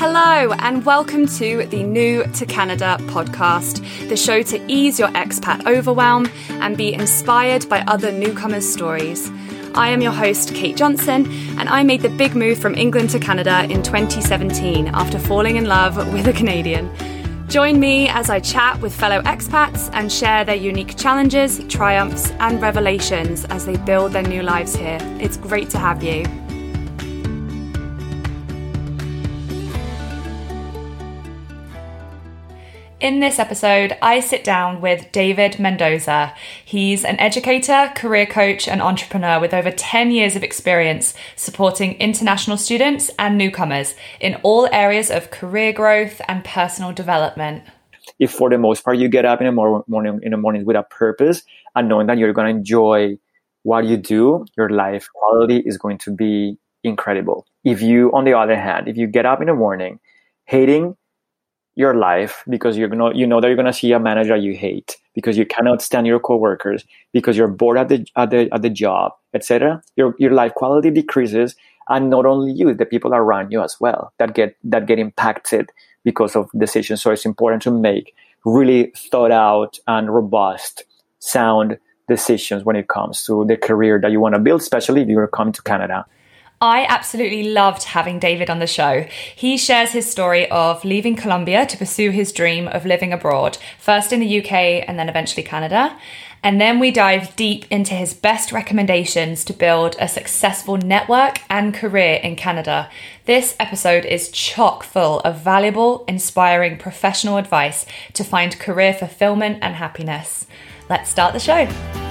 Hello, and welcome to the New to Canada podcast, the show to ease your expat overwhelm and be inspired by other newcomers' stories. I am your host, Kate Johnson, and I made the big move from England to Canada in 2017 after falling in love with a Canadian. Join me as I chat with fellow expats and share their unique challenges, triumphs, and revelations as they build their new lives here. It's great to have you. In this episode, I sit down with David Mendoza. He's an educator, career coach, and entrepreneur with over 10 years of experience supporting international students and newcomers in all areas of career growth and personal development. If for the most part you get up in the morning in the morning with a purpose and knowing that you're going to enjoy what you do, your life quality is going to be incredible. If you, on the other hand, if you get up in the morning hating your life because you're gonna you know that you're gonna see a manager you hate because you cannot stand your coworkers because you're bored at the at the at the job etc your your life quality decreases and not only you the people around you as well that get that get impacted because of decisions. So it's important to make really thought out and robust sound decisions when it comes to the career that you want to build especially if you're coming to canada I absolutely loved having David on the show. He shares his story of leaving Colombia to pursue his dream of living abroad, first in the UK and then eventually Canada. And then we dive deep into his best recommendations to build a successful network and career in Canada. This episode is chock full of valuable, inspiring professional advice to find career fulfillment and happiness. Let's start the show.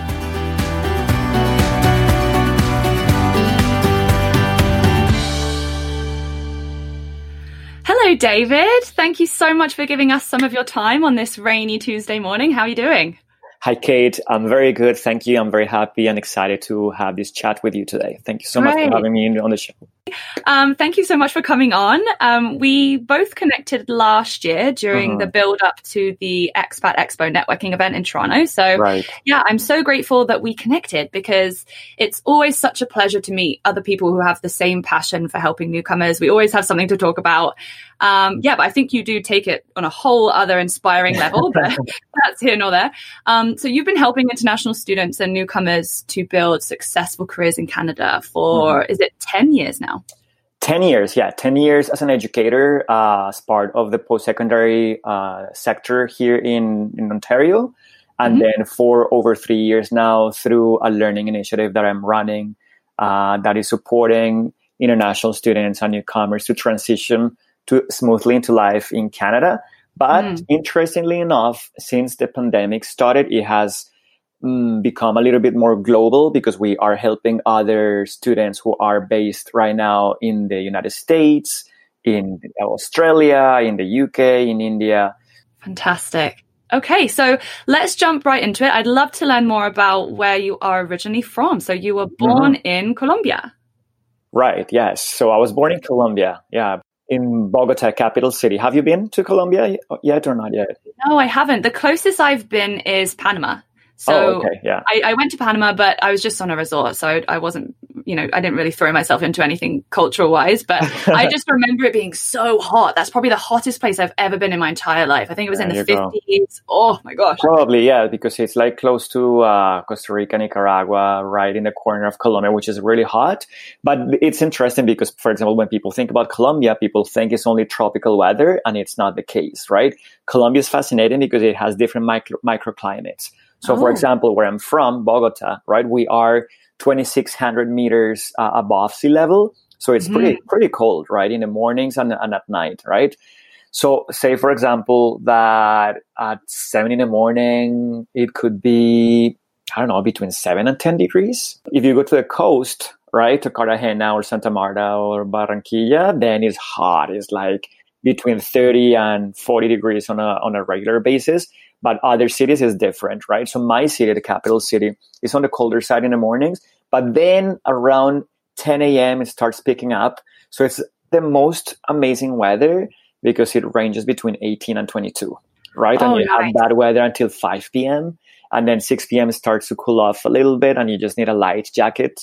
Hello, David. Thank you so much for giving us some of your time on this rainy Tuesday morning. How are you doing? Hi, Kate. I'm very good. Thank you. I'm very happy and excited to have this chat with you today. Thank you so Great. much for having me on the show. Um, thank you so much for coming on. Um, we both connected last year during uh-huh. the build up to the Expat Expo networking event in Toronto. So, right. yeah, I'm so grateful that we connected because it's always such a pleasure to meet other people who have the same passion for helping newcomers. We always have something to talk about. Um, yeah, but I think you do take it on a whole other inspiring level, but that's here nor there. Um, so you've been helping international students and newcomers to build successful careers in Canada for, mm-hmm. is it 10 years now? 10 years, yeah, 10 years as an educator uh, as part of the post secondary uh, sector here in, in Ontario. And mm-hmm. then for over three years now through a learning initiative that I'm running uh, that is supporting international students and newcomers to transition to smoothly into life in Canada. But mm. interestingly enough, since the pandemic started, it has mm, become a little bit more global because we are helping other students who are based right now in the United States, in Australia, in the UK, in India. Fantastic. Okay, so let's jump right into it. I'd love to learn more about where you are originally from. So you were born mm-hmm. in Colombia. Right, yes. So I was born in Colombia. Yeah, in Bogota, capital city. Have you been to Colombia yet or not yet? No, I haven't. The closest I've been is Panama. So oh, okay. yeah. I, I, went to Panama, but I was just on a resort. So I, I wasn't, you know, I didn't really throw myself into anything cultural wise, but I just remember it being so hot. That's probably the hottest place I've ever been in my entire life. I think it was there in the 50s. Oh my gosh. Probably, yeah, because it's like close to uh, Costa Rica, Nicaragua, right in the corner of Colombia, which is really hot. But it's interesting because, for example, when people think about Colombia, people think it's only tropical weather, and it's not the case, right? Colombia is fascinating because it has different micro- microclimates. So, oh. for example, where I'm from, Bogota, right, we are 2,600 meters uh, above sea level. So it's mm-hmm. pretty pretty cold, right, in the mornings and, and at night, right? So, say for example that at seven in the morning it could be I don't know between seven and ten degrees. If you go to the coast, right, to Cartagena or Santa Marta or Barranquilla, then it's hot. It's like between 30 and 40 degrees on a on a regular basis but other cities is different, right? So my city, the capital city, is on the colder side in the mornings, but then around 10 a.m. it starts picking up. So it's the most amazing weather because it ranges between 18 and 22, right? Oh, and you nice. have bad weather until 5 p.m. And then 6 p.m. starts to cool off a little bit and you just need a light jacket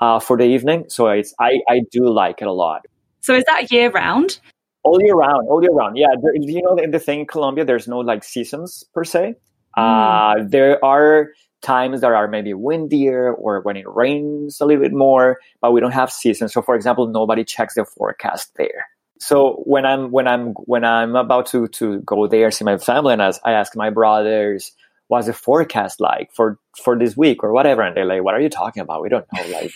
uh, for the evening. So it's, I, I do like it a lot. So is that year round? All year round, all year round. Yeah, there, you know the, the thing in Colombia, there's no like seasons per se. Mm. Uh, there are times that are maybe windier or when it rains a little bit more, but we don't have seasons. So, for example, nobody checks the forecast there. So when I'm when I'm when I'm about to to go there see my family, and as I ask my brothers, what's the forecast like for for this week or whatever? And they're like what are you talking about? We don't know like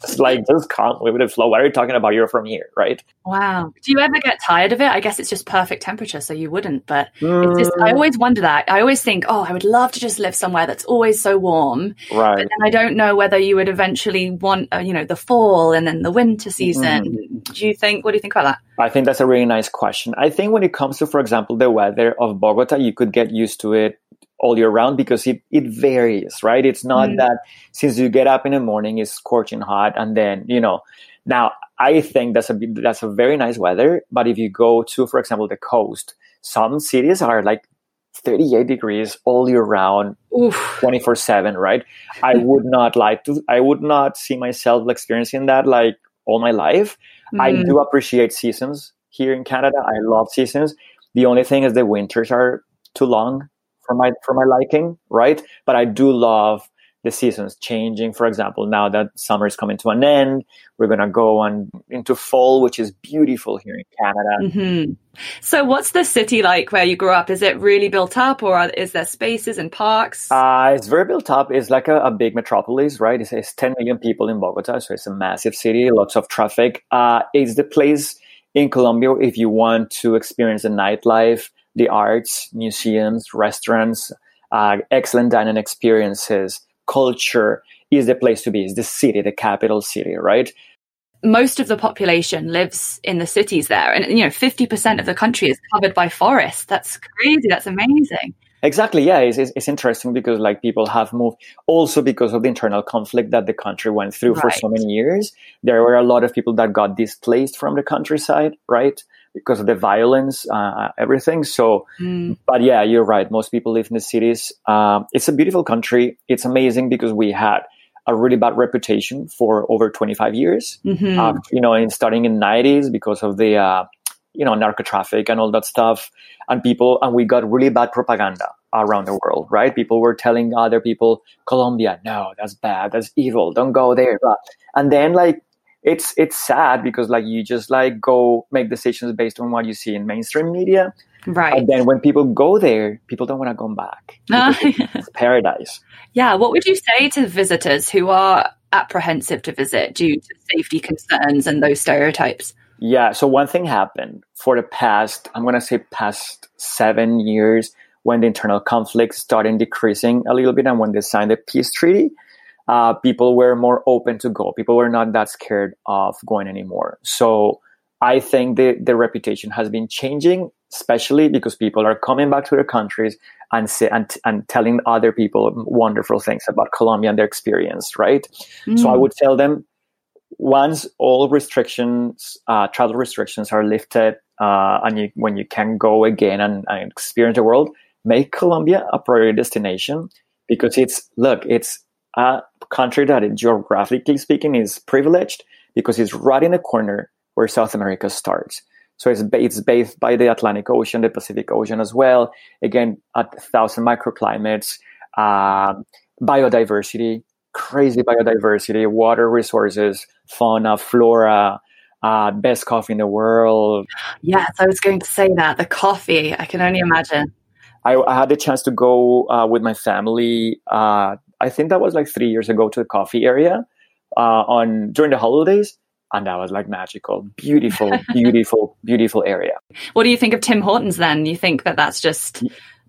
just like just calm with the flow what are you talking about you're from here? Right? Wow. Do you ever get tired of it? I guess it's just perfect temperature so you wouldn't but mm. just, i always wonder that. I always think oh i would love to just live somewhere that's always so warm right. but then i don't know whether you would eventually want uh, you know the fall and then the winter season. Mm. do you think what do you think about that? I think that's a really nice question. I think when it comes to, for example, the weather of Bogota, you could get used to it all year round because it, it varies, right? It's not mm. that since you get up in the morning, it's scorching hot and then, you know, now I think that's a, that's a very nice weather. But if you go to, for example, the coast, some cities are like 38 degrees all year round, 24 seven, right? I would not like to, I would not see myself experiencing that like all my life. Mm. I do appreciate seasons here in Canada. I love seasons. The only thing is the winters are too long for my for my liking, right? But I do love the seasons changing. For example, now that summer is coming to an end, we're gonna go on into fall, which is beautiful here in Canada. Mm-hmm. So, what's the city like where you grew up? Is it really built up, or is there spaces and parks? Uh, it's very built up. It's like a, a big metropolis, right? It's, it's, 10 million people in Bogota, so it's a massive city, lots of traffic. Uh, it's the place in Colombia if you want to experience the nightlife the arts, museums, restaurants, uh, excellent dining experiences, culture is the place to be. Is the city, the capital city, right? Most of the population lives in the cities there, and you know, fifty percent of the country is covered by forests. That's crazy. That's amazing. Exactly. Yeah, it's, it's, it's, interesting because like people have moved also because of the internal conflict that the country went through right. for so many years. There were a lot of people that got displaced from the countryside, right? Because of the violence, uh, everything. So, mm. but yeah, you're right. Most people live in the cities. Um, it's a beautiful country. It's amazing because we had a really bad reputation for over 25 years. Mm-hmm. Uh, you know, in starting in 90s because of the, uh, you know, narco traffic and all that stuff. And people, and we got really bad propaganda around the world, right? People were telling other people, Colombia, no, that's bad, that's evil, don't go there. And then, like, it's it's sad because like you just like go make decisions based on what you see in mainstream media. Right. And then when people go there people don't want to come back it's paradise. Yeah what would you say to visitors who are apprehensive to visit due to safety concerns and those stereotypes? Yeah so one thing happened for the past i'm going to say past seven years when the internal conflict started decreasing a little bit and when they signed the peace treaty uh, people were more open to go. People were not that scared of going anymore. So I think the, the reputation has been changing, especially because people are coming back to their countries and, say, and, and telling other people wonderful things about Colombia and their experience, right? Mm. So I mm. would tell them once all restrictions, uh, travel restrictions are lifted, uh, and you, when you can go again and, and experience the world, make Colombia a priority destination because it's, look, it's a country that, geographically speaking, is privileged because it's right in the corner where South America starts. So it's, it's based by the Atlantic Ocean, the Pacific Ocean as well. Again, a thousand microclimates, um, biodiversity, crazy biodiversity, water resources, fauna, flora, uh, best coffee in the world. Yes, I was going to say that. The coffee, I can only imagine. I, I had the chance to go uh, with my family uh, I think that was like three years ago to the coffee area uh, on during the holidays. And that was like magical, beautiful, beautiful, beautiful area. What do you think of Tim Hortons then? You think that that's just.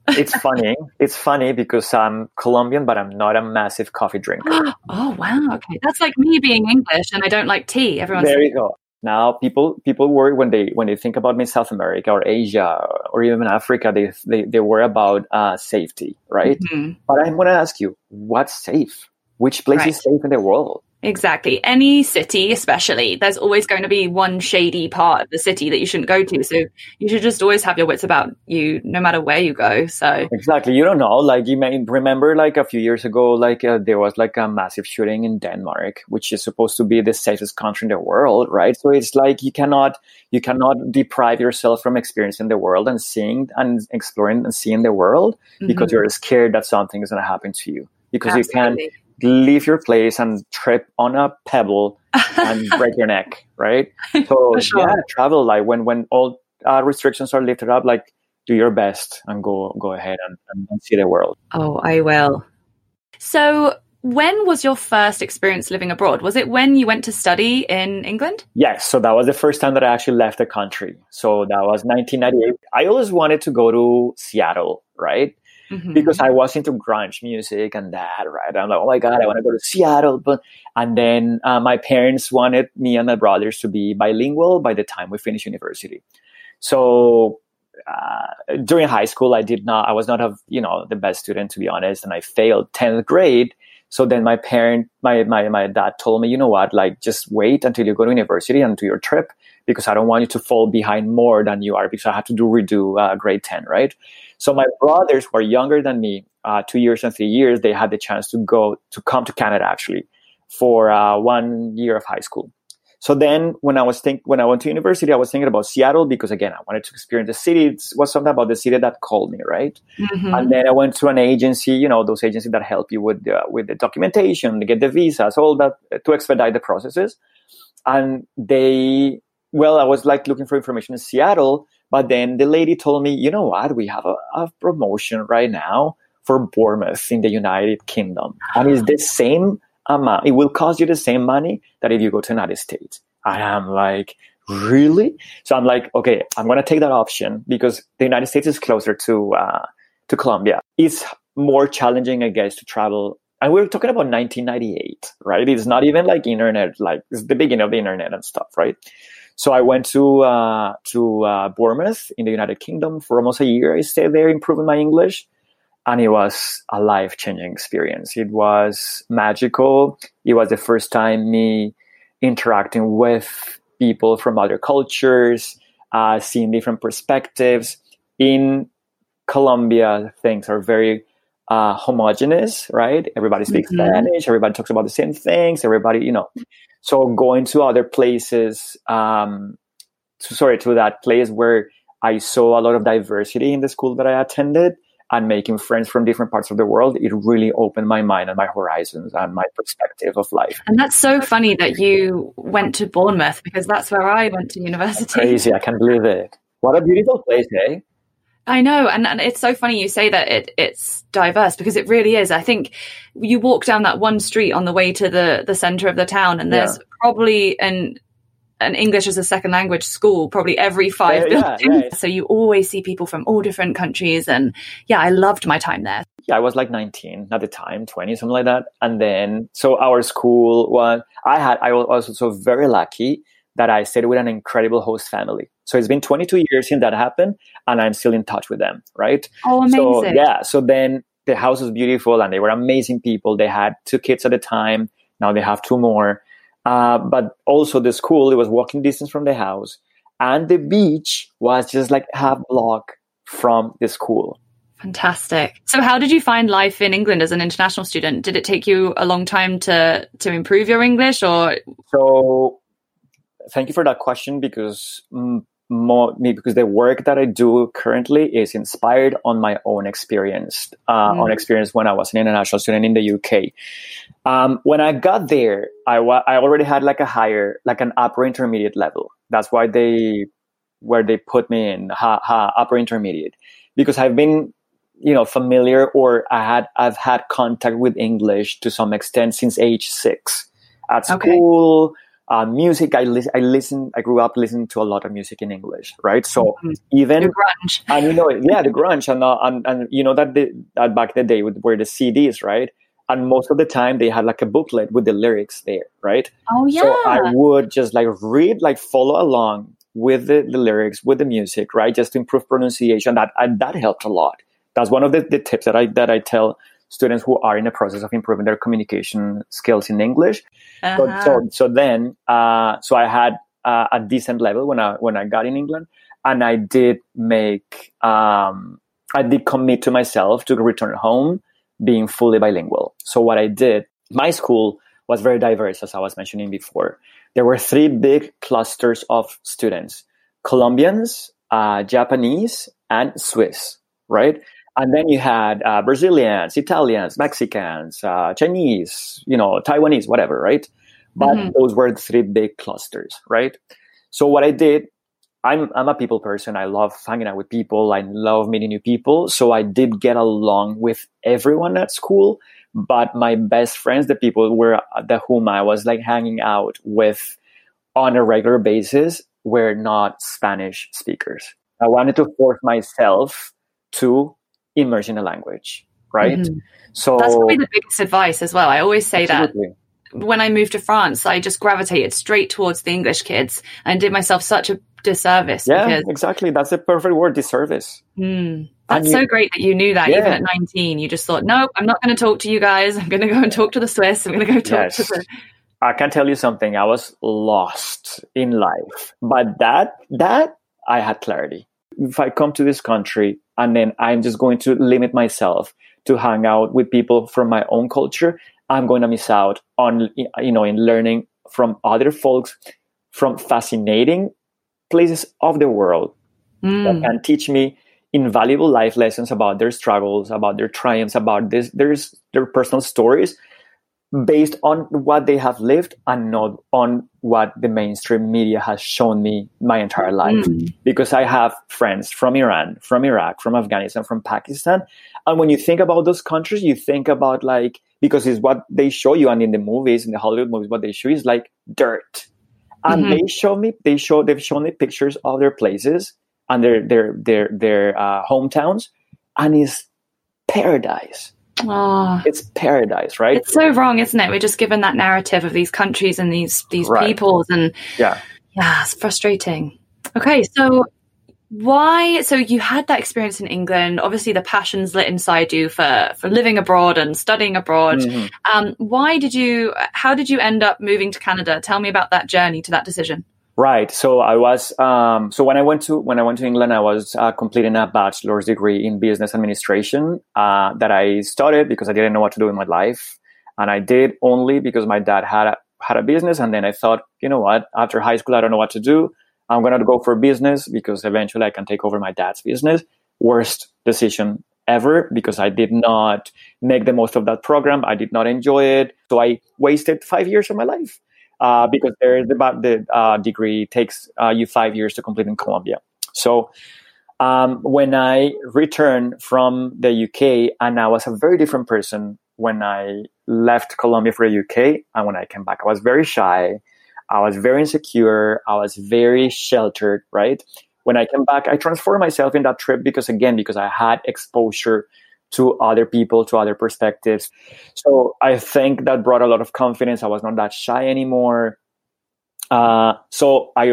it's funny. It's funny because I'm Colombian, but I'm not a massive coffee drinker. oh wow! Okay, that's like me being English and I don't like tea. Everyone's there. You go. Now people people worry when they when they think about me South America or Asia or even Africa they they, they worry about uh, safety right mm-hmm. but I'm going to ask you what's safe which place right. is safe in the world Exactly. Any city, especially, there's always going to be one shady part of the city that you shouldn't go to. So you should just always have your wits about you, no matter where you go. So exactly, you don't know. Like you may remember, like a few years ago, like uh, there was like a massive shooting in Denmark, which is supposed to be the safest country in the world, right? So it's like you cannot, you cannot deprive yourself from experiencing the world and seeing and exploring and seeing the world mm-hmm. because you're scared that something is going to happen to you because Absolutely. you can leave your place and trip on a pebble and break your neck, right? So sure. yeah, travel like when when all uh, restrictions are lifted up, like do your best and go go ahead and, and, and see the world. Oh, I will. So when was your first experience living abroad? Was it when you went to study in England? Yes. So that was the first time that I actually left the country. So that was 1998. I always wanted to go to Seattle, right? Mm-hmm. because I was into grunge music and that, right? I'm like, oh my God, I want to go to Seattle. But, and then uh, my parents wanted me and my brothers to be bilingual by the time we finished university. So uh, during high school, I did not, I was not, a, you know, the best student, to be honest, and I failed 10th grade. So then my parent, my, my, my dad told me, you know what, like just wait until you go to university and do your trip because I don't want you to fall behind more than you are because I had to do redo uh, grade 10, right? So my brothers who are younger than me, uh, two years and three years, they had the chance to go to come to Canada actually for uh, one year of high school. So then when I was think when I went to university, I was thinking about Seattle because again, I wanted to experience the city. It was something about the city that called me, right? Mm-hmm. And then I went to an agency, you know, those agencies that help you with the, with the documentation, to get the visas, all that to expedite the processes. And they, well, I was like looking for information in Seattle, but then the lady told me, you know what? We have a, a promotion right now for Bournemouth in the United Kingdom. And it's the same amount. It will cost you the same money that if you go to United States. And I'm like, really? So I'm like, okay, I'm going to take that option because the United States is closer to, uh, to Colombia. It's more challenging, I guess, to travel. And we're talking about 1998, right? It's not even like internet, like it's the beginning of the internet and stuff, right? So I went to uh, to uh, Bournemouth in the United Kingdom for almost a year. I stayed there, improving my English, and it was a life changing experience. It was magical. It was the first time me interacting with people from other cultures, uh, seeing different perspectives. In Colombia, things are very uh, homogenous, right? Everybody speaks mm-hmm. Spanish. Everybody talks about the same things. Everybody, you know. So going to other places, um, to, sorry, to that place where I saw a lot of diversity in the school that I attended and making friends from different parts of the world, it really opened my mind and my horizons and my perspective of life. And that's so funny that you went to Bournemouth because that's where I went to university. Crazy, I can't believe it. What a beautiful place, eh? I know, and, and it's so funny you say that it, it's diverse because it really is. I think you walk down that one street on the way to the the center of the town, and there's yeah. probably an an English as a second language school probably every five yeah, buildings. Yeah, so you always see people from all different countries, and yeah, I loved my time there. Yeah, I was like 19 at the time, 20, something like that, and then so our school was. I had I was also very lucky that I stayed with an incredible host family. So it's been 22 years since that happened, and I'm still in touch with them, right? Oh, amazing. So, yeah. So then the house was beautiful, and they were amazing people. They had two kids at the time. Now they have two more. Uh, but also the school, it was walking distance from the house, and the beach was just like half block from the school. Fantastic. So how did you find life in England as an international student? Did it take you a long time to to improve your English or So thank you for that question because mm, more me because the work that I do currently is inspired on my own experience, uh, mm. on experience when I was an international student in the UK. Um, when I got there, I wa- I already had like a higher, like an upper intermediate level. That's why they where they put me in ha, ha, upper intermediate because I've been you know familiar or I had I've had contact with English to some extent since age six at school. Uh, music, I, li- I listen, I grew up listening to a lot of music in English, right? So mm-hmm. even the grunge, and you know, yeah, the grunge, and uh, and, and you know that the, that back in the day were the CDs, right? And most of the time they had like a booklet with the lyrics there, right? Oh yeah. So I would just like read, like follow along with the, the lyrics, with the music, right? Just to improve pronunciation. That and that helped a lot. That's one of the, the tips that I that I tell students who are in the process of improving their communication skills in English. Uh-huh. So, so, so then, uh, so I had uh, a decent level when I when I got in England, and I did make um, I did commit to myself to return home being fully bilingual. So what I did, my school was very diverse, as I was mentioning before. There were three big clusters of students: Colombians, uh, Japanese, and Swiss. Right, and then you had uh, Brazilians, Italians, Mexicans, uh, Chinese, you know, Taiwanese, whatever. Right, but mm-hmm. those were the three big clusters. Right. So what I did I'm I'm a people person. I love hanging out with people. I love meeting new people. So I did get along with everyone at school. But my best friends, the people were the whom I was like hanging out with on a regular basis, were not Spanish speakers. I wanted to force myself to immerse in the language, right? Mm-hmm. So that's probably the biggest advice as well. I always say absolutely. that when I moved to France, I just gravitated straight towards the English kids and did myself such a disservice. Yeah, because, exactly. That's a perfect word, disservice. Mm, that's you, so great that you knew that yeah. even at 19. You just thought, no, I'm not going to talk to you guys. I'm going to go and talk to the Swiss. I'm going to go talk yes. to the. I can tell you something. I was lost in life, but that that I had clarity. If I come to this country and then I'm just going to limit myself to hang out with people from my own culture, I'm going to miss out on you know in learning from other folks from fascinating places of the world mm. that can teach me invaluable life lessons about their struggles, about their triumphs, about this, their, their personal stories based on what they have lived and not on what the mainstream media has shown me my entire life. Mm. Because I have friends from Iran, from Iraq, from Afghanistan, from Pakistan. And when you think about those countries, you think about like, because it's what they show you and in the movies, in the Hollywood movies, what they show is like dirt and mm-hmm. they show me they show they've shown me pictures of their places and their their their their uh, hometowns and it's paradise Oh, it's paradise, right? It's so wrong, isn't it? We're just given that narrative of these countries and these these right. peoples, and yeah, yeah, it's frustrating. Okay, so why so you had that experience in england obviously the passions lit inside you for for living abroad and studying abroad mm-hmm. um, why did you how did you end up moving to canada tell me about that journey to that decision right so i was um, so when i went to when i went to england i was uh, completing a bachelor's degree in business administration uh, that i started because i didn't know what to do in my life and i did only because my dad had a, had a business and then i thought you know what after high school i don't know what to do I'm to go for business because eventually I can take over my dad's business. Worst decision ever because I did not make the most of that program. I did not enjoy it. So I wasted five years of my life uh, because there the, the uh, degree takes uh, you five years to complete in Colombia. So um, when I returned from the UK, and I was a very different person when I left Colombia for the UK and when I came back. I was very shy. I was very insecure. I was very sheltered, right? When I came back, I transformed myself in that trip because, again, because I had exposure to other people, to other perspectives. So I think that brought a lot of confidence. I was not that shy anymore. Uh, so I,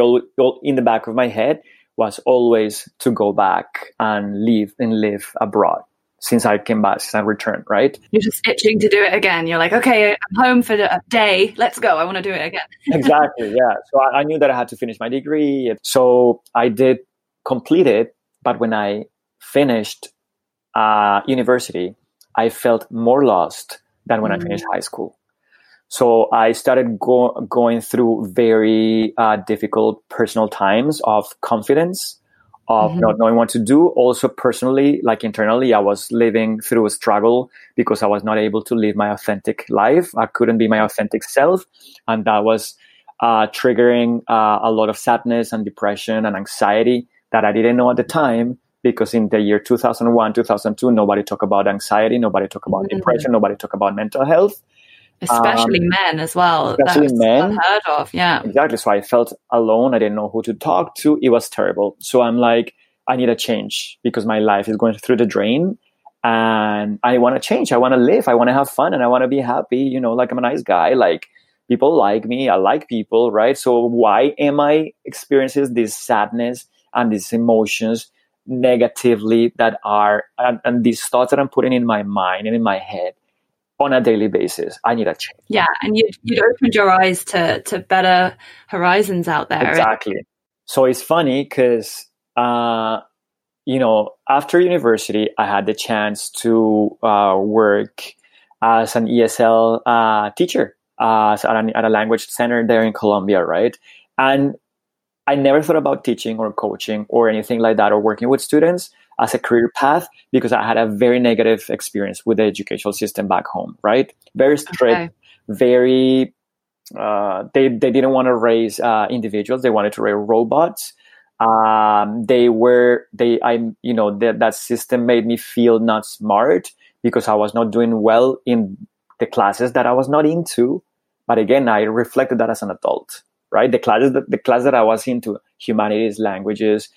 in the back of my head, was always to go back and live and live abroad since I came back, since I returned, right? You're just itching to do it again. You're like, okay, I'm home for a day. Let's go. I want to do it again. exactly. Yeah. So I, I, knew that I had to finish my degree. So I did complete it. But when I finished uh, university, I felt more lost than when mm. I finished high school. So I started go- going through very uh, difficult personal times of confidence of mm-hmm. not knowing what to do. Also, personally, like internally, I was living through a struggle because I was not able to live my authentic life. I couldn't be my authentic self. And that was uh, triggering uh, a lot of sadness and depression and anxiety that I didn't know at the time because in the year 2001, 2002, nobody talked about anxiety, nobody talked about mm-hmm. depression, nobody talked about mental health especially um, men as well. Especially That's men. Unheard of, yeah. Exactly. So I felt alone. I didn't know who to talk to. It was terrible. So I'm like, I need a change because my life is going through the drain, and I want to change. I want to live. I want to have fun, and I want to be happy. You know, like I'm a nice guy. Like people like me. I like people, right? So why am I experiencing this sadness and these emotions negatively that are and, and these thoughts that I'm putting in my mind and in my head on a daily basis. I need a change. Yeah, and you you opened your eyes to to better horizons out there. Exactly. So it's funny because uh, you know after university, I had the chance to uh, work as an ESL uh, teacher uh, at, a, at a language center there in Colombia, right? And I never thought about teaching or coaching or anything like that or working with students as a career path because I had a very negative experience with the educational system back home, right? Very strict, okay. very, uh, they, they didn't want to raise uh, individuals. They wanted to raise robots. Um, they were, they, I, you know, that, that system made me feel not smart because I was not doing well in the classes that I was not into. But again, I reflected that as an adult, right? The classes that, the class that I was into, humanities, languages,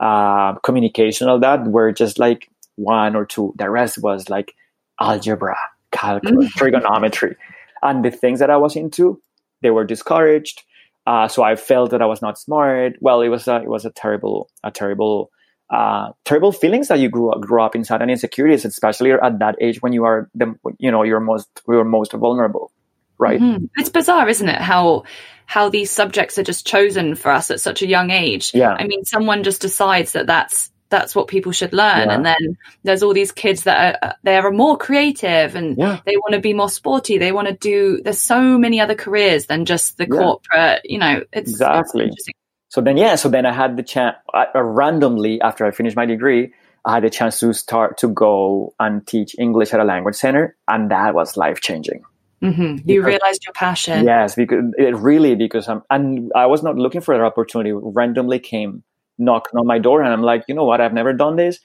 uh, communication, all that were just like one or two. The rest was like algebra, calculus, mm. trigonometry. And the things that I was into, they were discouraged. Uh, so I felt that I was not smart. Well, it was a, it was a terrible, a terrible, uh, terrible feelings that you grew up, grew up inside and insecurities, especially at that age when you are the, you know, you're most, you're most vulnerable, right? Mm-hmm. It's bizarre, isn't it? How how these subjects are just chosen for us at such a young age. Yeah. I mean, someone just decides that that's that's what people should learn, yeah. and then there's all these kids that are they are more creative and yeah. they want to be more sporty. They want to do. There's so many other careers than just the yeah. corporate. You know, it's exactly. It's so then, yeah. So then I had the chance uh, randomly after I finished my degree. I had the chance to start to go and teach English at a language center, and that was life changing. Mm-hmm. You realized your passion. Yes, because it really because I'm and I was not looking for that opportunity. Randomly came knocking on my door, and I'm like, you know what? I've never done this.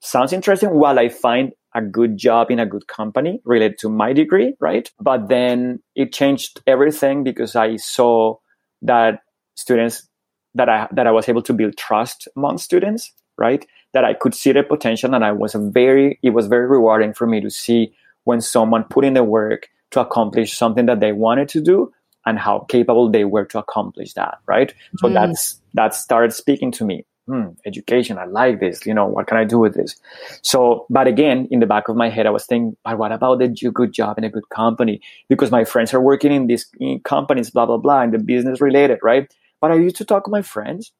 Sounds interesting. While I find a good job in a good company related to my degree, right? But then it changed everything because I saw that students that I that I was able to build trust among students, right? That I could see the potential, and I was very. It was very rewarding for me to see when someone put in the work to accomplish something that they wanted to do and how capable they were to accomplish that right? So mm. that's that started speaking to me. Hmm, education i like this you know what can i do with this? So but again in the back of my head i was thinking but what about the good job in a good company? Because my friends are working in these companies blah blah blah and the business related right? But i used to talk to my friends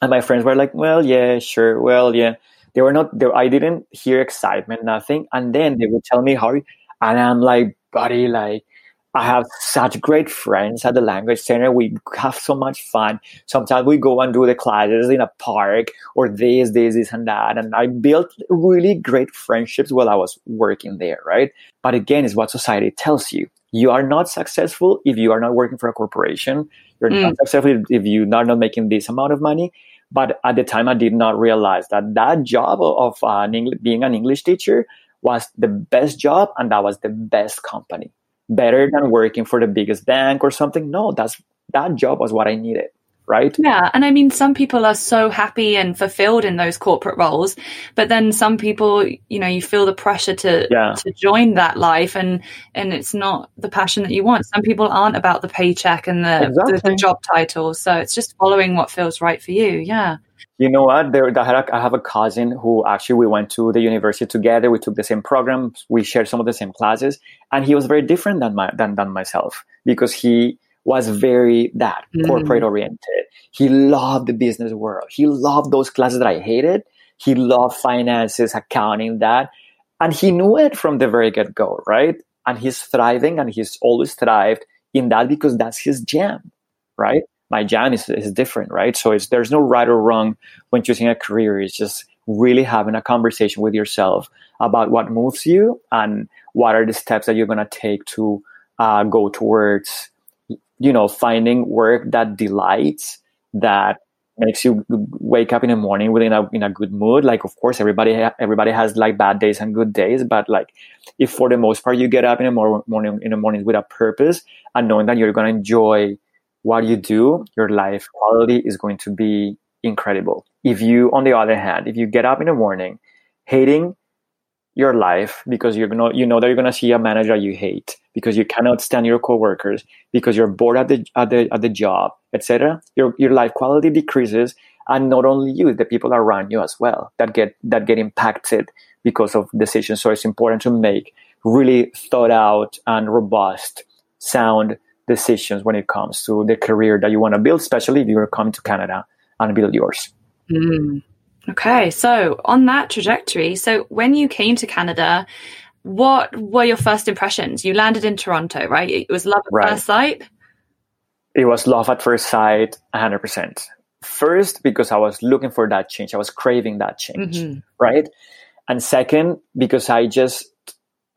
and my friends were like well yeah sure well yeah. They were not they, i didn't hear excitement nothing and then they would tell me how and i'm like buddy. Like, I have such great friends at the language center. We have so much fun. Sometimes we go and do the classes in a park or this, this, this, and that. And I built really great friendships while I was working there, right? But again, it's what society tells you. You are not successful if you are not working for a corporation. You're mm. not successful if you are not making this amount of money. But at the time, I did not realize that that job of uh, being an English teacher was the best job and that was the best company. Better than working for the biggest bank or something. No, that's that job was what I needed. Right? Yeah. And I mean, some people are so happy and fulfilled in those corporate roles, but then some people, you know, you feel the pressure to, yeah. to join that life and, and it's not the passion that you want. Some people aren't about the paycheck and the, exactly. the, the job title. So it's just following what feels right for you. Yeah. You know what? There, I have a cousin who actually we went to the university together. We took the same programs. We shared some of the same classes, and he was very different than my than, than myself because he was very that mm. corporate oriented. He loved the business world. He loved those classes that I hated. He loved finances, accounting, that, and he knew it from the very get go, right? And he's thriving, and he's always thrived in that because that's his jam, right? My jam is, is different, right? So it's there's no right or wrong when choosing a career. It's just really having a conversation with yourself about what moves you and what are the steps that you're gonna take to uh, go towards, you know, finding work that delights, that makes you wake up in the morning within a in a good mood. Like, of course, everybody ha- everybody has like bad days and good days, but like, if for the most part you get up in the mor- morning in the morning with a purpose and knowing that you're gonna enjoy what you do, your life quality is going to be incredible. If you, on the other hand, if you get up in the morning hating your life because you're gonna, you know that you're gonna see a manager you hate because you cannot stand your coworkers because you're bored at the at the at the job, etc. Your your life quality decreases, and not only you, the people around you as well that get that get impacted because of decisions. So it's important to make really thought out and robust, sound decisions when it comes to the career that you want to build, especially if you're coming to Canada and build yours. Mm. Okay, so on that trajectory, so when you came to Canada, what were your first impressions? You landed in Toronto, right? It was love at right. first sight. It was love at first sight, 100%. First, because I was looking for that change. I was craving that change, mm-hmm. right? And second, because I just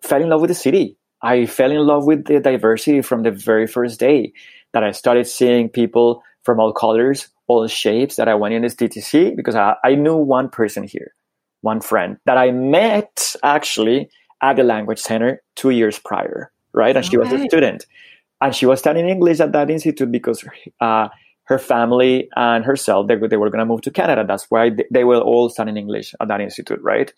fell in love with the city. I fell in love with the diversity from the very first day that I started seeing people from all colors, all shapes that I went in this TTC because I, I knew one person here, one friend that I met actually at the language center two years prior, right? And she was a student and she was studying English at that institute because uh, her family and herself, they, they were going to move to Canada. That's why they, they were all studying English at that institute, right?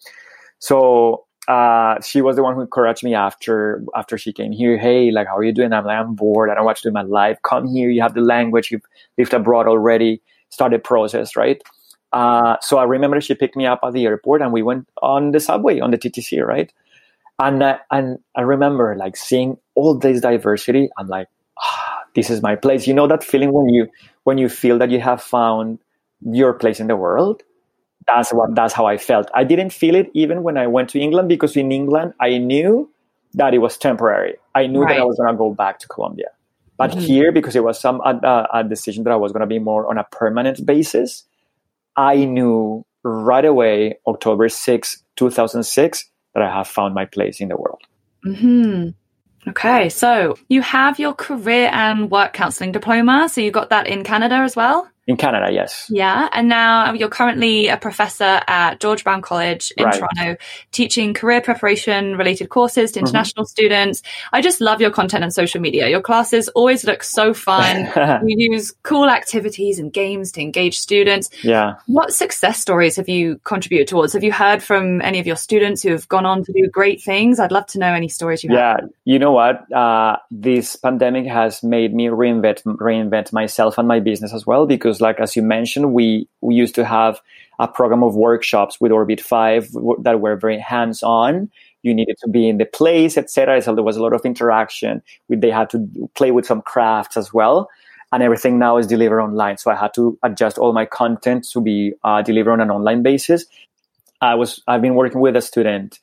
So uh, she was the one who encouraged me after after she came here. Hey, like, how are you doing? I'm like, I'm bored. I don't want to do my life. Come here. You have the language. You've lived abroad already. Start Started process, right? Uh, so I remember she picked me up at the airport and we went on the subway on the TTC, right? And uh, and I remember like seeing all this diversity. I'm like, ah, this is my place. You know that feeling when you when you feel that you have found your place in the world that's what that's how I felt. I didn't feel it even when I went to England because in England I knew that it was temporary. I knew right. that I was going to go back to Colombia. But mm-hmm. here, because it was some a, a decision that I was going to be more on a permanent basis, I knew right away, October 6, 2006, that I have found my place in the world. Mm-hmm. Okay, so you have your career and work counseling diploma. So you got that in Canada as well? In Canada, yes. Yeah. And now you're currently a professor at George Brown College in right. Toronto, teaching career preparation related courses to mm-hmm. international mm-hmm. students. I just love your content on social media. Your classes always look so fun. you use cool activities and games to engage students. Yeah. What success stories have you contributed towards? Have you heard from any of your students who have gone on to do great things? I'd love to know any stories you yeah. have. Yeah. You know what? Uh, this pandemic has made me reinvent, reinvent myself and my business as well because like as you mentioned, we we used to have a program of workshops with Orbit5 that were very hands on. You needed to be in the place, etc. So there was a lot of interaction. They had to play with some crafts as well, and everything now is delivered online. So I had to adjust all my content to be uh, delivered on an online basis. I was I've been working with a student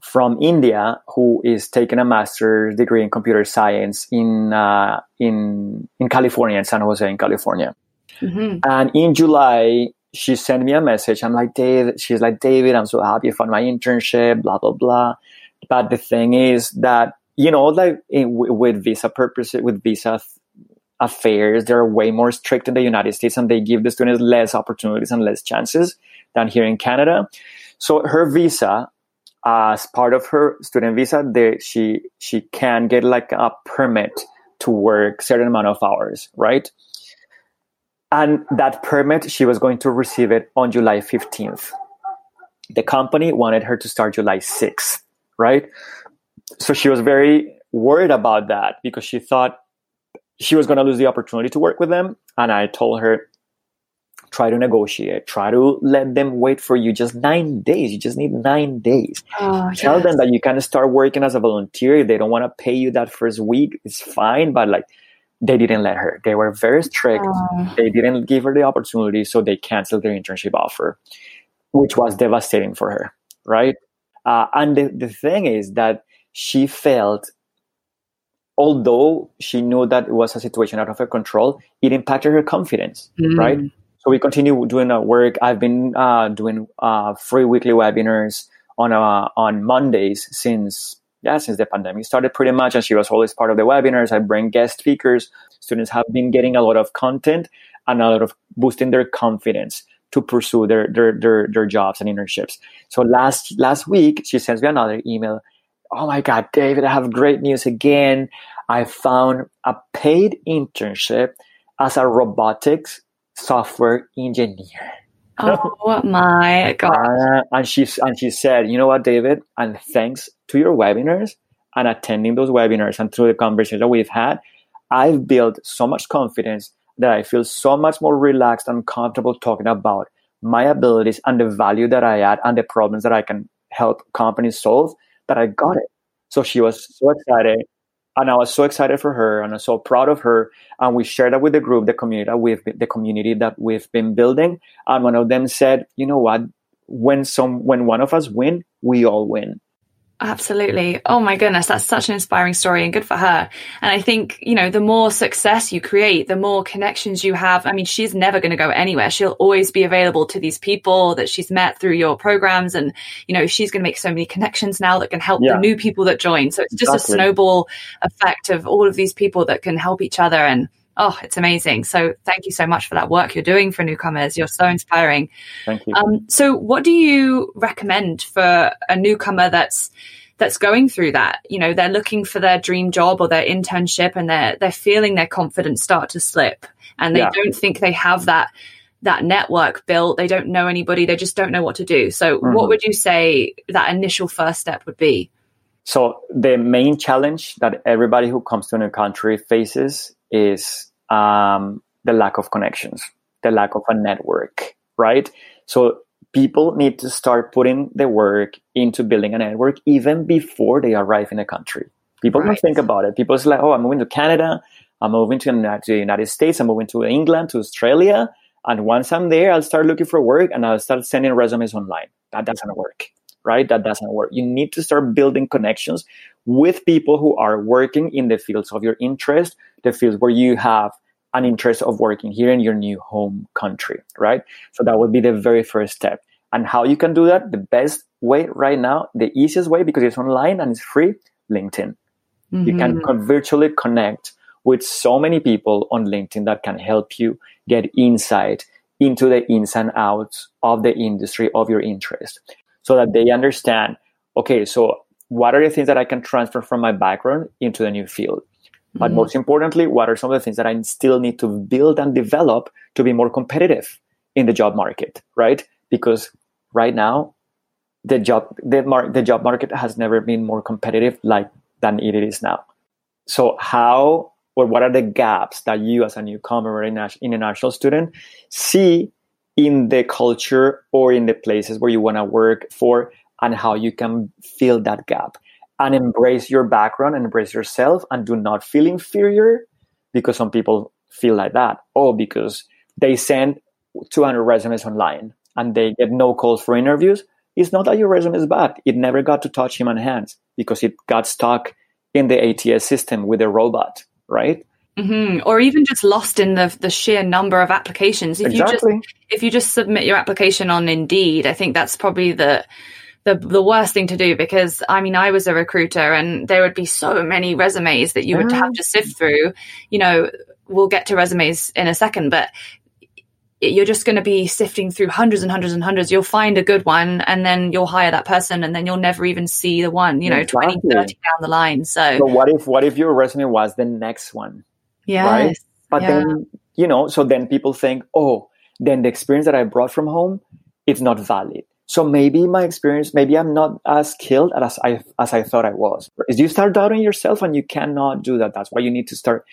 from India who is taking a master's degree in computer science in uh, in in California, in San Jose, in California. Mm-hmm. And in July, she sent me a message. I'm like, David, she's like, David, I'm so happy I found my internship, blah, blah, blah. But the thing is that, you know, like in, with visa purposes, with visa affairs, they're way more strict in the United States and they give the students less opportunities and less chances than here in Canada. So her visa, as part of her student visa, they, she, she can get like a permit to work certain amount of hours, right? And that permit, she was going to receive it on July 15th. The company wanted her to start July 6th, right? So she was very worried about that because she thought she was going to lose the opportunity to work with them. And I told her, try to negotiate, try to let them wait for you just nine days. You just need nine days. Oh, Tell yes. them that you can start working as a volunteer. If they don't want to pay you that first week, it's fine. But like, they didn't let her. They were very strict. They didn't give her the opportunity, so they canceled their internship offer, which was devastating for her, right? Uh, and the, the thing is that she felt, although she knew that it was a situation out of her control, it impacted her confidence, mm. right? So we continue doing our work. I've been uh, doing uh, free weekly webinars on uh, on Mondays since yeah, since the pandemic started pretty much, and she was always part of the webinars. I bring guest speakers. Students have been getting a lot of content and a lot of boosting their confidence to pursue their their their, their jobs and internships. So last last week, she sends me another email. Oh my God, David, I have great news again. I found a paid internship as a robotics software engineer. Oh my god! Uh, and she and she said, "You know what, David? And thanks to your webinars and attending those webinars and through the conversation that we've had, I've built so much confidence. that I feel so much more relaxed and comfortable talking about my abilities and the value that I add and the problems that I can help companies solve that I got it. So she was so excited. And I was so excited for her and I'm so proud of her. And we shared that with the group, the community that we've the community that we've been building. And one of them said, you know what? When some when one of us win, we all win. Absolutely. Oh my goodness, that's such an inspiring story and good for her. And I think, you know, the more success you create, the more connections you have. I mean, she's never going to go anywhere. She'll always be available to these people that she's met through your programs. And, you know, she's going to make so many connections now that can help yeah. the new people that join. So it's just exactly. a snowball effect of all of these people that can help each other. And Oh, it's amazing. So thank you so much for that work you're doing for newcomers. You're so inspiring. Thank you. Um, so what do you recommend for a newcomer that's that's going through that? You know, they're looking for their dream job or their internship and they're they're feeling their confidence start to slip and they yeah. don't think they have that that network built. They don't know anybody. They just don't know what to do. So mm-hmm. what would you say that initial first step would be? So the main challenge that everybody who comes to a new country faces is um, the lack of connections, the lack of a network, right? So people need to start putting the work into building a network even before they arrive in a country. People right. don't think about it. People say like, oh, I'm moving to Canada, I'm moving to the United States, I'm moving to England, to Australia. And once I'm there, I'll start looking for work and I'll start sending resumes online. That doesn't work, right? That doesn't work. You need to start building connections with people who are working in the fields of your interest, the fields where you have an interest of working here in your new home country, right? So that would be the very first step. And how you can do that, the best way right now, the easiest way because it's online and it's free, LinkedIn. Mm-hmm. You can mm-hmm. virtually connect with so many people on LinkedIn that can help you get insight into the ins and outs of the industry of your interest so that they understand okay, so what are the things that I can transfer from my background into the new field? But mm-hmm. most importantly, what are some of the things that I still need to build and develop to be more competitive in the job market, right? Because right now, the job the, mar- the job market has never been more competitive like than it is now. So how or what are the gaps that you as a newcomer or international student see in the culture or in the places where you want to work for and how you can fill that gap and embrace your background and embrace yourself and do not feel inferior because some people feel like that. Oh, because they send 200 resumes online and they get no calls for interviews. It's not that your resume is bad. It never got to touch human hands because it got stuck in the ATS system with a robot, right? Mm-hmm. Or even just lost in the the sheer number of applications. If exactly. you just if you just submit your application on Indeed, I think that's probably the the the worst thing to do because I mean I was a recruiter and there would be so many resumes that you would have to sift through. You know, we'll get to resumes in a second, but you're just going to be sifting through hundreds and hundreds and hundreds. You'll find a good one and then you'll hire that person and then you'll never even see the one, you know, exactly. 20, 30 down the line. So, so what if what if your resume was the next one? Yeah. Right? But yeah. then, you know, so then people think, oh, then the experience that I brought from home, it's not valid. So maybe my experience, maybe I'm not as skilled as I as I thought I was. Is you start doubting yourself and you cannot do that. That's why you need to start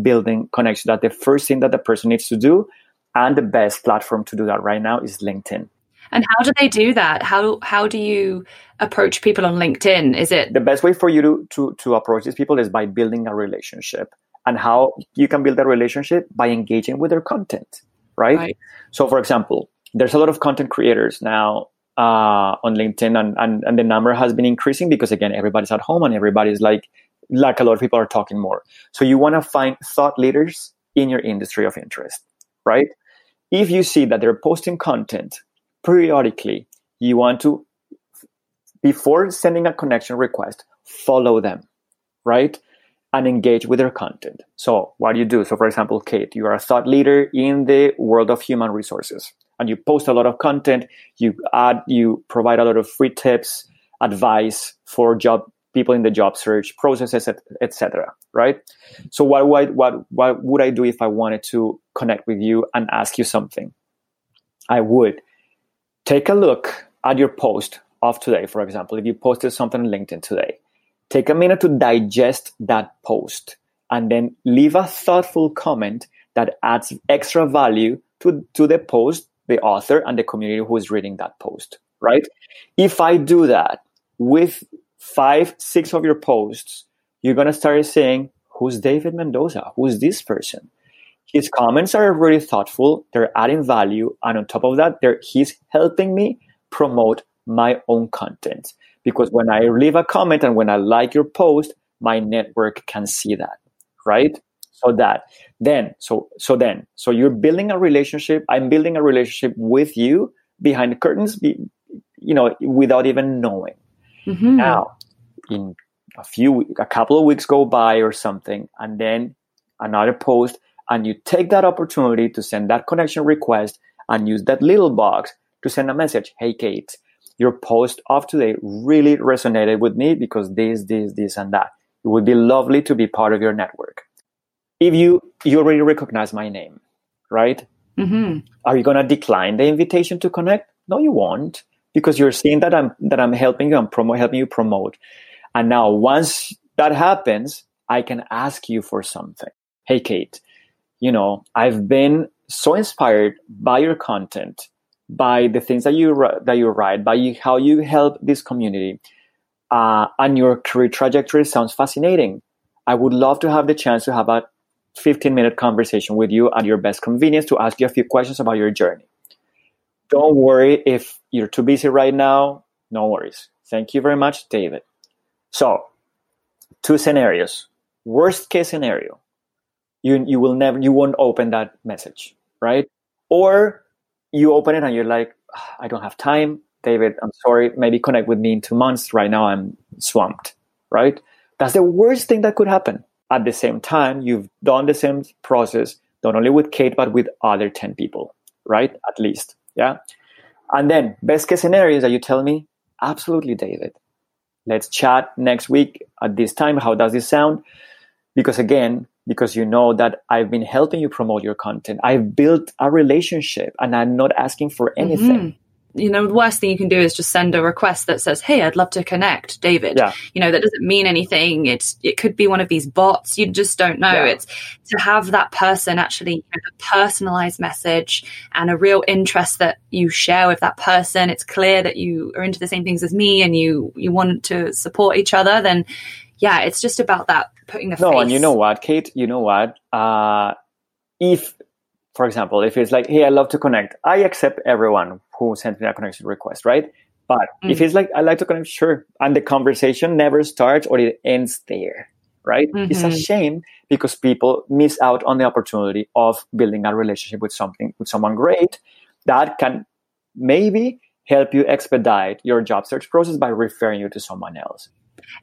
building connection. That the first thing that the person needs to do, and the best platform to do that right now is LinkedIn. And how do they do that? How how do you approach people on LinkedIn? Is it the best way for you to to, to approach these people is by building a relationship. And how you can build a relationship by engaging with their content, right? right. So for example, there's a lot of content creators now uh, on LinkedIn, and, and and the number has been increasing because again, everybody's at home and everybody's like like a lot of people are talking more. So you want to find thought leaders in your industry of interest, right? If you see that they're posting content periodically, you want to before sending a connection request, follow them, right? And engage with their content. So, what do you do? So, for example, Kate, you are a thought leader in the world of human resources and you post a lot of content you add you provide a lot of free tips advice for job people in the job search processes etc right so what, what what what would i do if i wanted to connect with you and ask you something i would take a look at your post of today for example if you posted something on linkedin today take a minute to digest that post and then leave a thoughtful comment that adds extra value to, to the post, the author, and the community who is reading that post, right? If I do that with five, six of your posts, you're going to start saying, Who's David Mendoza? Who's this person? His comments are really thoughtful, they're adding value, and on top of that, he's helping me promote my own content. Because when I leave a comment and when I like your post, my network can see that, right? So that then, so so then, so you're building a relationship. I'm building a relationship with you behind the curtains, you know, without even knowing. Mm-hmm. Now, in a few, a couple of weeks go by or something, and then another post, and you take that opportunity to send that connection request and use that little box to send a message. Hey, Kate, your post of today really resonated with me because this, this, this, and that. It would be lovely to be part of your network. If you you already recognize my name, right? Mm-hmm. Are you gonna decline the invitation to connect? No, you won't, because you're seeing that I'm that I'm helping you, I'm promo helping you promote. And now once that happens, I can ask you for something. Hey Kate, you know, I've been so inspired by your content, by the things that you that you write, by how you help this community uh, and your career trajectory sounds fascinating. I would love to have the chance to have a 15 minute conversation with you at your best convenience to ask you a few questions about your journey. Don't worry if you're too busy right now. No worries. Thank you very much, David. So, two scenarios. Worst case scenario, you you will never you won't open that message, right? Or you open it and you're like, ah, I don't have time. David, I'm sorry, maybe connect with me in two months. Right now, I'm swamped, right? That's the worst thing that could happen. At the same time, you've done the same process, not only with Kate, but with other 10 people, right? At least, yeah? And then, best case scenario is that you tell me, absolutely, David. Let's chat next week at this time. How does this sound? Because again, because you know that I've been helping you promote your content. I've built a relationship and I'm not asking for anything. Mm-hmm you know, the worst thing you can do is just send a request that says, Hey, I'd love to connect, David. Yeah. You know, that doesn't mean anything. It's, it could be one of these bots. You just don't know. Yeah. It's to have that person actually you know, a personalized message and a real interest that you share with that person. It's clear that you are into the same things as me and you, you want to support each other. Then yeah, it's just about that putting the no, face. and you know what, Kate, you know what, uh, if, for example, if it's like, Hey, I love to connect, I accept everyone who sent me a connection request, right? But mm. if it's like I like to connect, sure, and the conversation never starts or it ends there, right? Mm-hmm. It's a mm-hmm. shame because people miss out on the opportunity of building a relationship with something with someone great that can maybe help you expedite your job search process by referring you to someone else.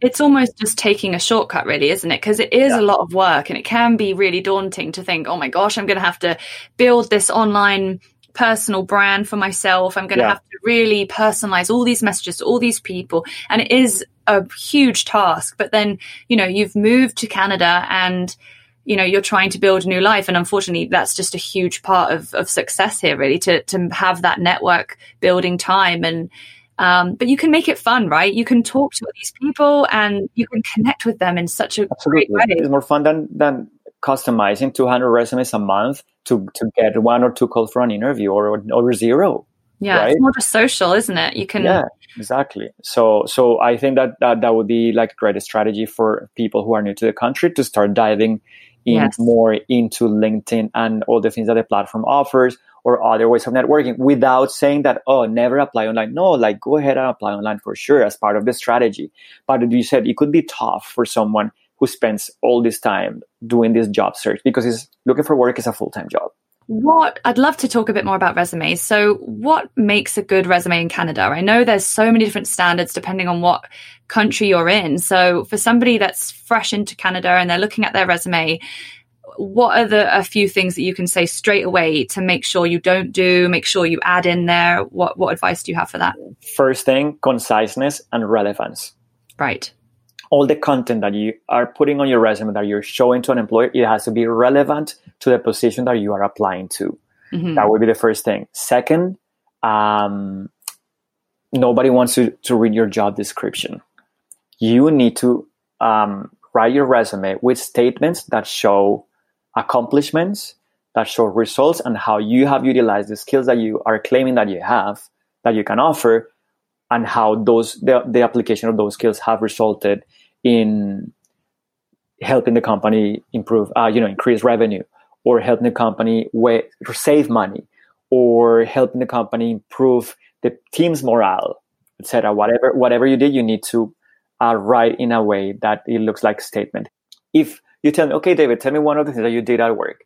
It's almost just taking a shortcut, really, isn't it? Because it is yeah. a lot of work and it can be really daunting to think, oh my gosh, I'm going to have to build this online personal brand for myself. I'm going to yeah. have to really personalize all these messages to all these people. And it is a huge task. But then, you know, you've moved to Canada and, you know, you're trying to build a new life. And unfortunately, that's just a huge part of, of success here, really, to, to have that network building time. And, um, but you can make it fun, right? You can talk to these people and you can connect with them in such a Absolutely. great way. It's more fun than, than customizing 200 resumes a month to, to get one or two calls for an interview or, or zero. Yeah, right? it's more just social, isn't it? You can. Yeah, exactly. So, so I think that, that that would be like a great strategy for people who are new to the country to start diving in yes. more into LinkedIn and all the things that the platform offers or other ways of networking without saying that, oh, never apply online. No, like go ahead and apply online for sure as part of the strategy. But you said it could be tough for someone who spends all this time doing this job search because he's looking for work is a full-time job what I'd love to talk a bit more about resumes. So, what makes a good resume in Canada? I know there's so many different standards depending on what country you're in. So, for somebody that's fresh into Canada and they're looking at their resume, what are the a few things that you can say straight away to make sure you don't do, make sure you add in there? What what advice do you have for that? First thing, conciseness and relevance. Right all the content that you are putting on your resume that you're showing to an employer, it has to be relevant to the position that you are applying to. Mm-hmm. That would be the first thing. Second, um, nobody wants to, to read your job description. You need to um, write your resume with statements that show accomplishments, that show results and how you have utilized the skills that you are claiming that you have that you can offer and how those the, the application of those skills have resulted in helping the company improve uh, you know increase revenue or helping the company way, save money or helping the company improve the team's morale etc whatever whatever you did you need to uh, write in a way that it looks like a statement. If you tell me okay david tell me one of the things that you did at work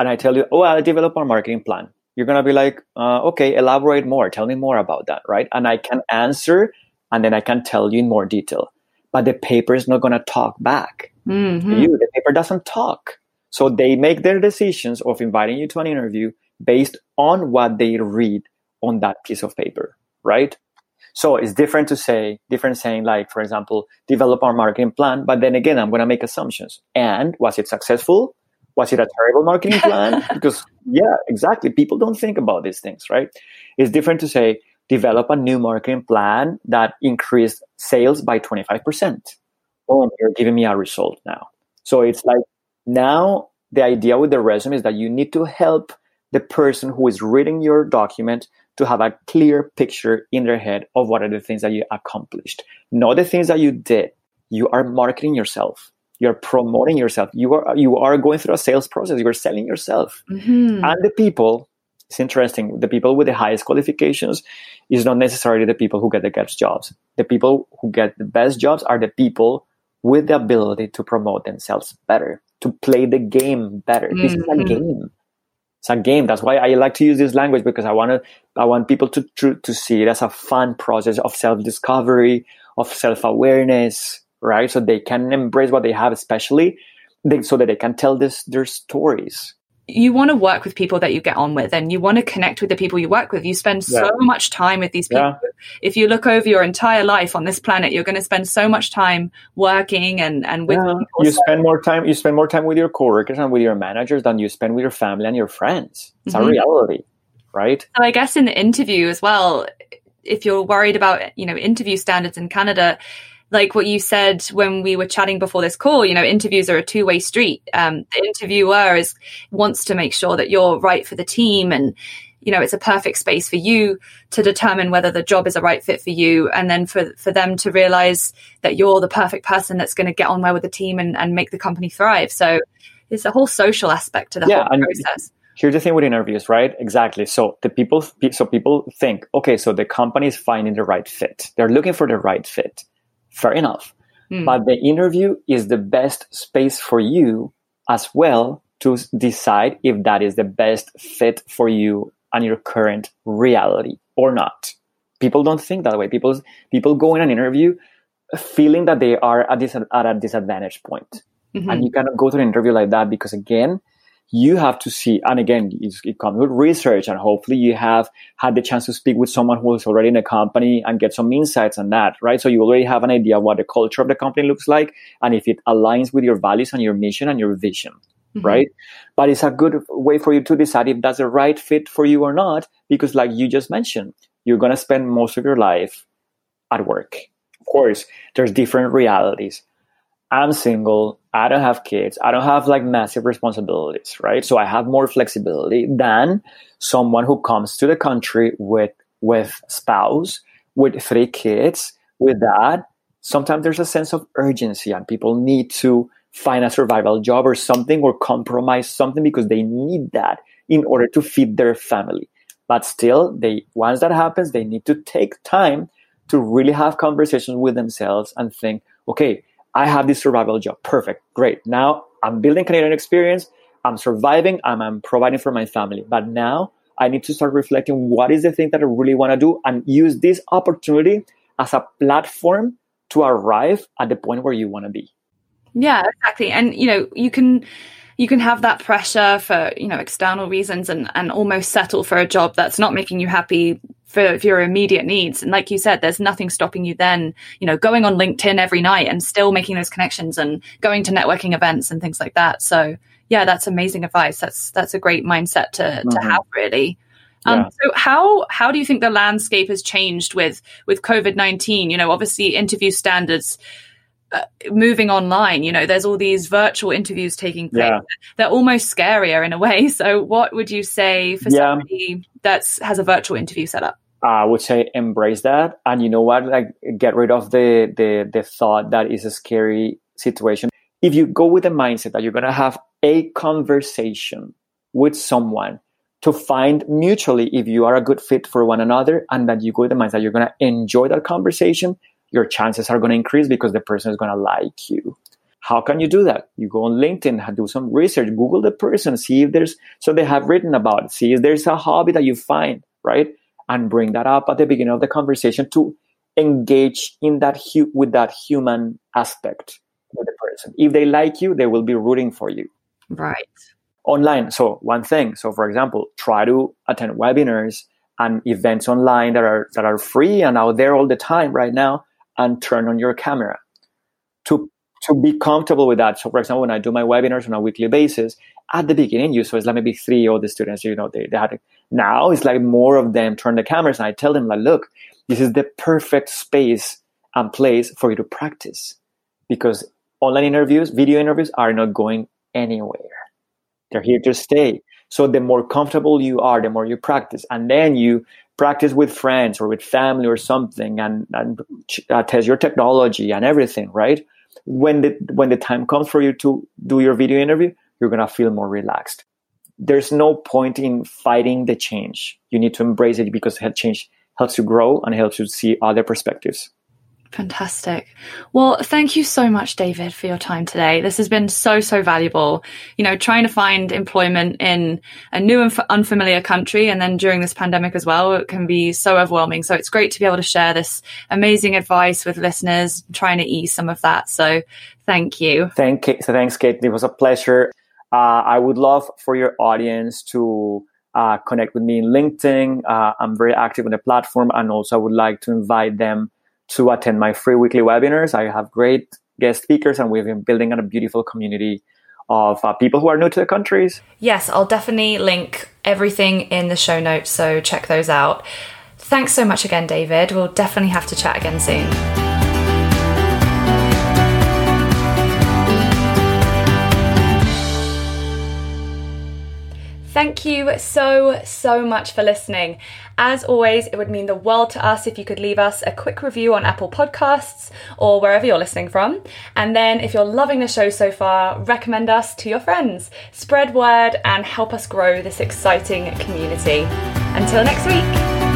and I tell you, oh, I developed a marketing plan. You're going to be like, uh, okay, elaborate more. Tell me more about that, right? And I can answer and then I can tell you in more detail. But the paper is not going to talk back mm-hmm. you. The paper doesn't talk. So they make their decisions of inviting you to an interview based on what they read on that piece of paper, right? So it's different to say, different saying like, for example, develop our marketing plan. But then again, I'm going to make assumptions. And was it successful? was it a terrible marketing plan? because yeah, exactly. People don't think about these things, right? It's different to say develop a new marketing plan that increased sales by 25%. Boom, you're giving me a result now. So it's like now the idea with the resume is that you need to help the person who is reading your document to have a clear picture in their head of what are the things that you accomplished, not the things that you did. You are marketing yourself you're promoting yourself you are you are going through a sales process you're selling yourself mm-hmm. and the people it's interesting the people with the highest qualifications is not necessarily the people who get the best jobs the people who get the best jobs are the people with the ability to promote themselves better to play the game better mm-hmm. this is a mm-hmm. game it's a game that's why i like to use this language because i want to i want people to, to to see it as a fun process of self-discovery of self-awareness right? So they can embrace what they have, especially they, so that they can tell this their stories. You want to work with people that you get on with, and you want to connect with the people you work with. You spend yeah. so much time with these people. Yeah. If you look over your entire life on this planet, you're going to spend so much time working and and with yeah. people. You spend more time. You spend more time with your coworkers and with your managers than you spend with your family and your friends. It's mm-hmm. a reality, right? So I guess in the interview as well, if you're worried about you know interview standards in Canada, like what you said when we were chatting before this call, you know, interviews are a two way street. Um, the interviewer is wants to make sure that you're right for the team and, you know, it's a perfect space for you to determine whether the job is a right fit for you. And then for, for them to realize that you're the perfect person that's going to get on well with the team and, and make the company thrive. So it's a whole social aspect to the yeah, whole process here's the thing with interviews, right? Exactly. So the people, so people think, okay, so the company is finding the right fit. They're looking for the right fit fair enough. Mm. But the interview is the best space for you as well to decide if that is the best fit for you and your current reality or not. People don't think that way. People people go in an interview feeling that they are at, dis- at a disadvantage point. Mm-hmm. And you cannot go to an interview like that because again, you have to see, and again, it comes with research, and hopefully you have had the chance to speak with someone who is already in a company and get some insights on that, right? So you already have an idea of what the culture of the company looks like, and if it aligns with your values and your mission and your vision, mm-hmm. right? But it's a good way for you to decide if that's the right fit for you or not, because like you just mentioned, you're going to spend most of your life at work. Of course, there's different realities. I'm single. I don't have kids. I don't have like massive responsibilities, right? So I have more flexibility than someone who comes to the country with with spouse, with three kids, with that. Sometimes there's a sense of urgency and people need to find a survival job or something or compromise something because they need that in order to feed their family. But still, they once that happens, they need to take time to really have conversations with themselves and think, okay, I have this survival job. Perfect. Great. Now I'm building Canadian experience. I'm surviving. I'm, I'm providing for my family. But now I need to start reflecting what is the thing that I really want to do and use this opportunity as a platform to arrive at the point where you want to be. Yeah, exactly. And you know, you can you can have that pressure for you know external reasons and and almost settle for a job that's not making you happy for, for your immediate needs and like you said there's nothing stopping you then you know going on linkedin every night and still making those connections and going to networking events and things like that so yeah that's amazing advice that's that's a great mindset to mm-hmm. to have really um, yeah. so how how do you think the landscape has changed with with COVID nineteen? You know, obviously interview standards uh, moving online you know there's all these virtual interviews taking place yeah. they're almost scarier in a way so what would you say for yeah. somebody that has a virtual interview set up I would say embrace that, and you know what? Like, get rid of the the the thought that is a scary situation. If you go with the mindset that you're gonna have a conversation with someone to find mutually if you are a good fit for one another, and that you go with the mindset you're gonna enjoy that conversation, your chances are gonna increase because the person is gonna like you. How can you do that? You go on LinkedIn, do some research, Google the person, see if there's so they have written about it, see if there's a hobby that you find, right? and bring that up at the beginning of the conversation to engage in that hu- with that human aspect with the person. If they like you, they will be rooting for you. Right. Online. So one thing. So for example, try to attend webinars and events online that are that are free and out there all the time right now and turn on your camera to to be comfortable with that. So for example, when I do my webinars on a weekly basis, at the beginning, you so it's like maybe three of the students, you know, they, they had now it's like more of them turn the cameras and I tell them like, look, this is the perfect space and place for you to practice because online interviews, video interviews are not going anywhere. They're here to stay. So the more comfortable you are, the more you practice. And then you practice with friends or with family or something and, and uh, test your technology and everything, right? When the, when the time comes for you to do your video interview, you're going to feel more relaxed there's no point in fighting the change. You need to embrace it because change helps you grow and helps you see other perspectives. Fantastic. Well, thank you so much, David, for your time today. This has been so, so valuable. You know, trying to find employment in a new and unfamiliar country and then during this pandemic as well, it can be so overwhelming. So it's great to be able to share this amazing advice with listeners, trying to ease some of that. So thank you. Thank you. So thanks, Kate. It was a pleasure. Uh, I would love for your audience to uh, connect with me in LinkedIn. Uh, I'm very active on the platform, and also I would like to invite them to attend my free weekly webinars. I have great guest speakers, and we've been building a beautiful community of uh, people who are new to the countries. Yes, I'll definitely link everything in the show notes, so check those out. Thanks so much again, David. We'll definitely have to chat again soon. Thank you so, so much for listening. As always, it would mean the world to us if you could leave us a quick review on Apple Podcasts or wherever you're listening from. And then, if you're loving the show so far, recommend us to your friends, spread word, and help us grow this exciting community. Until next week.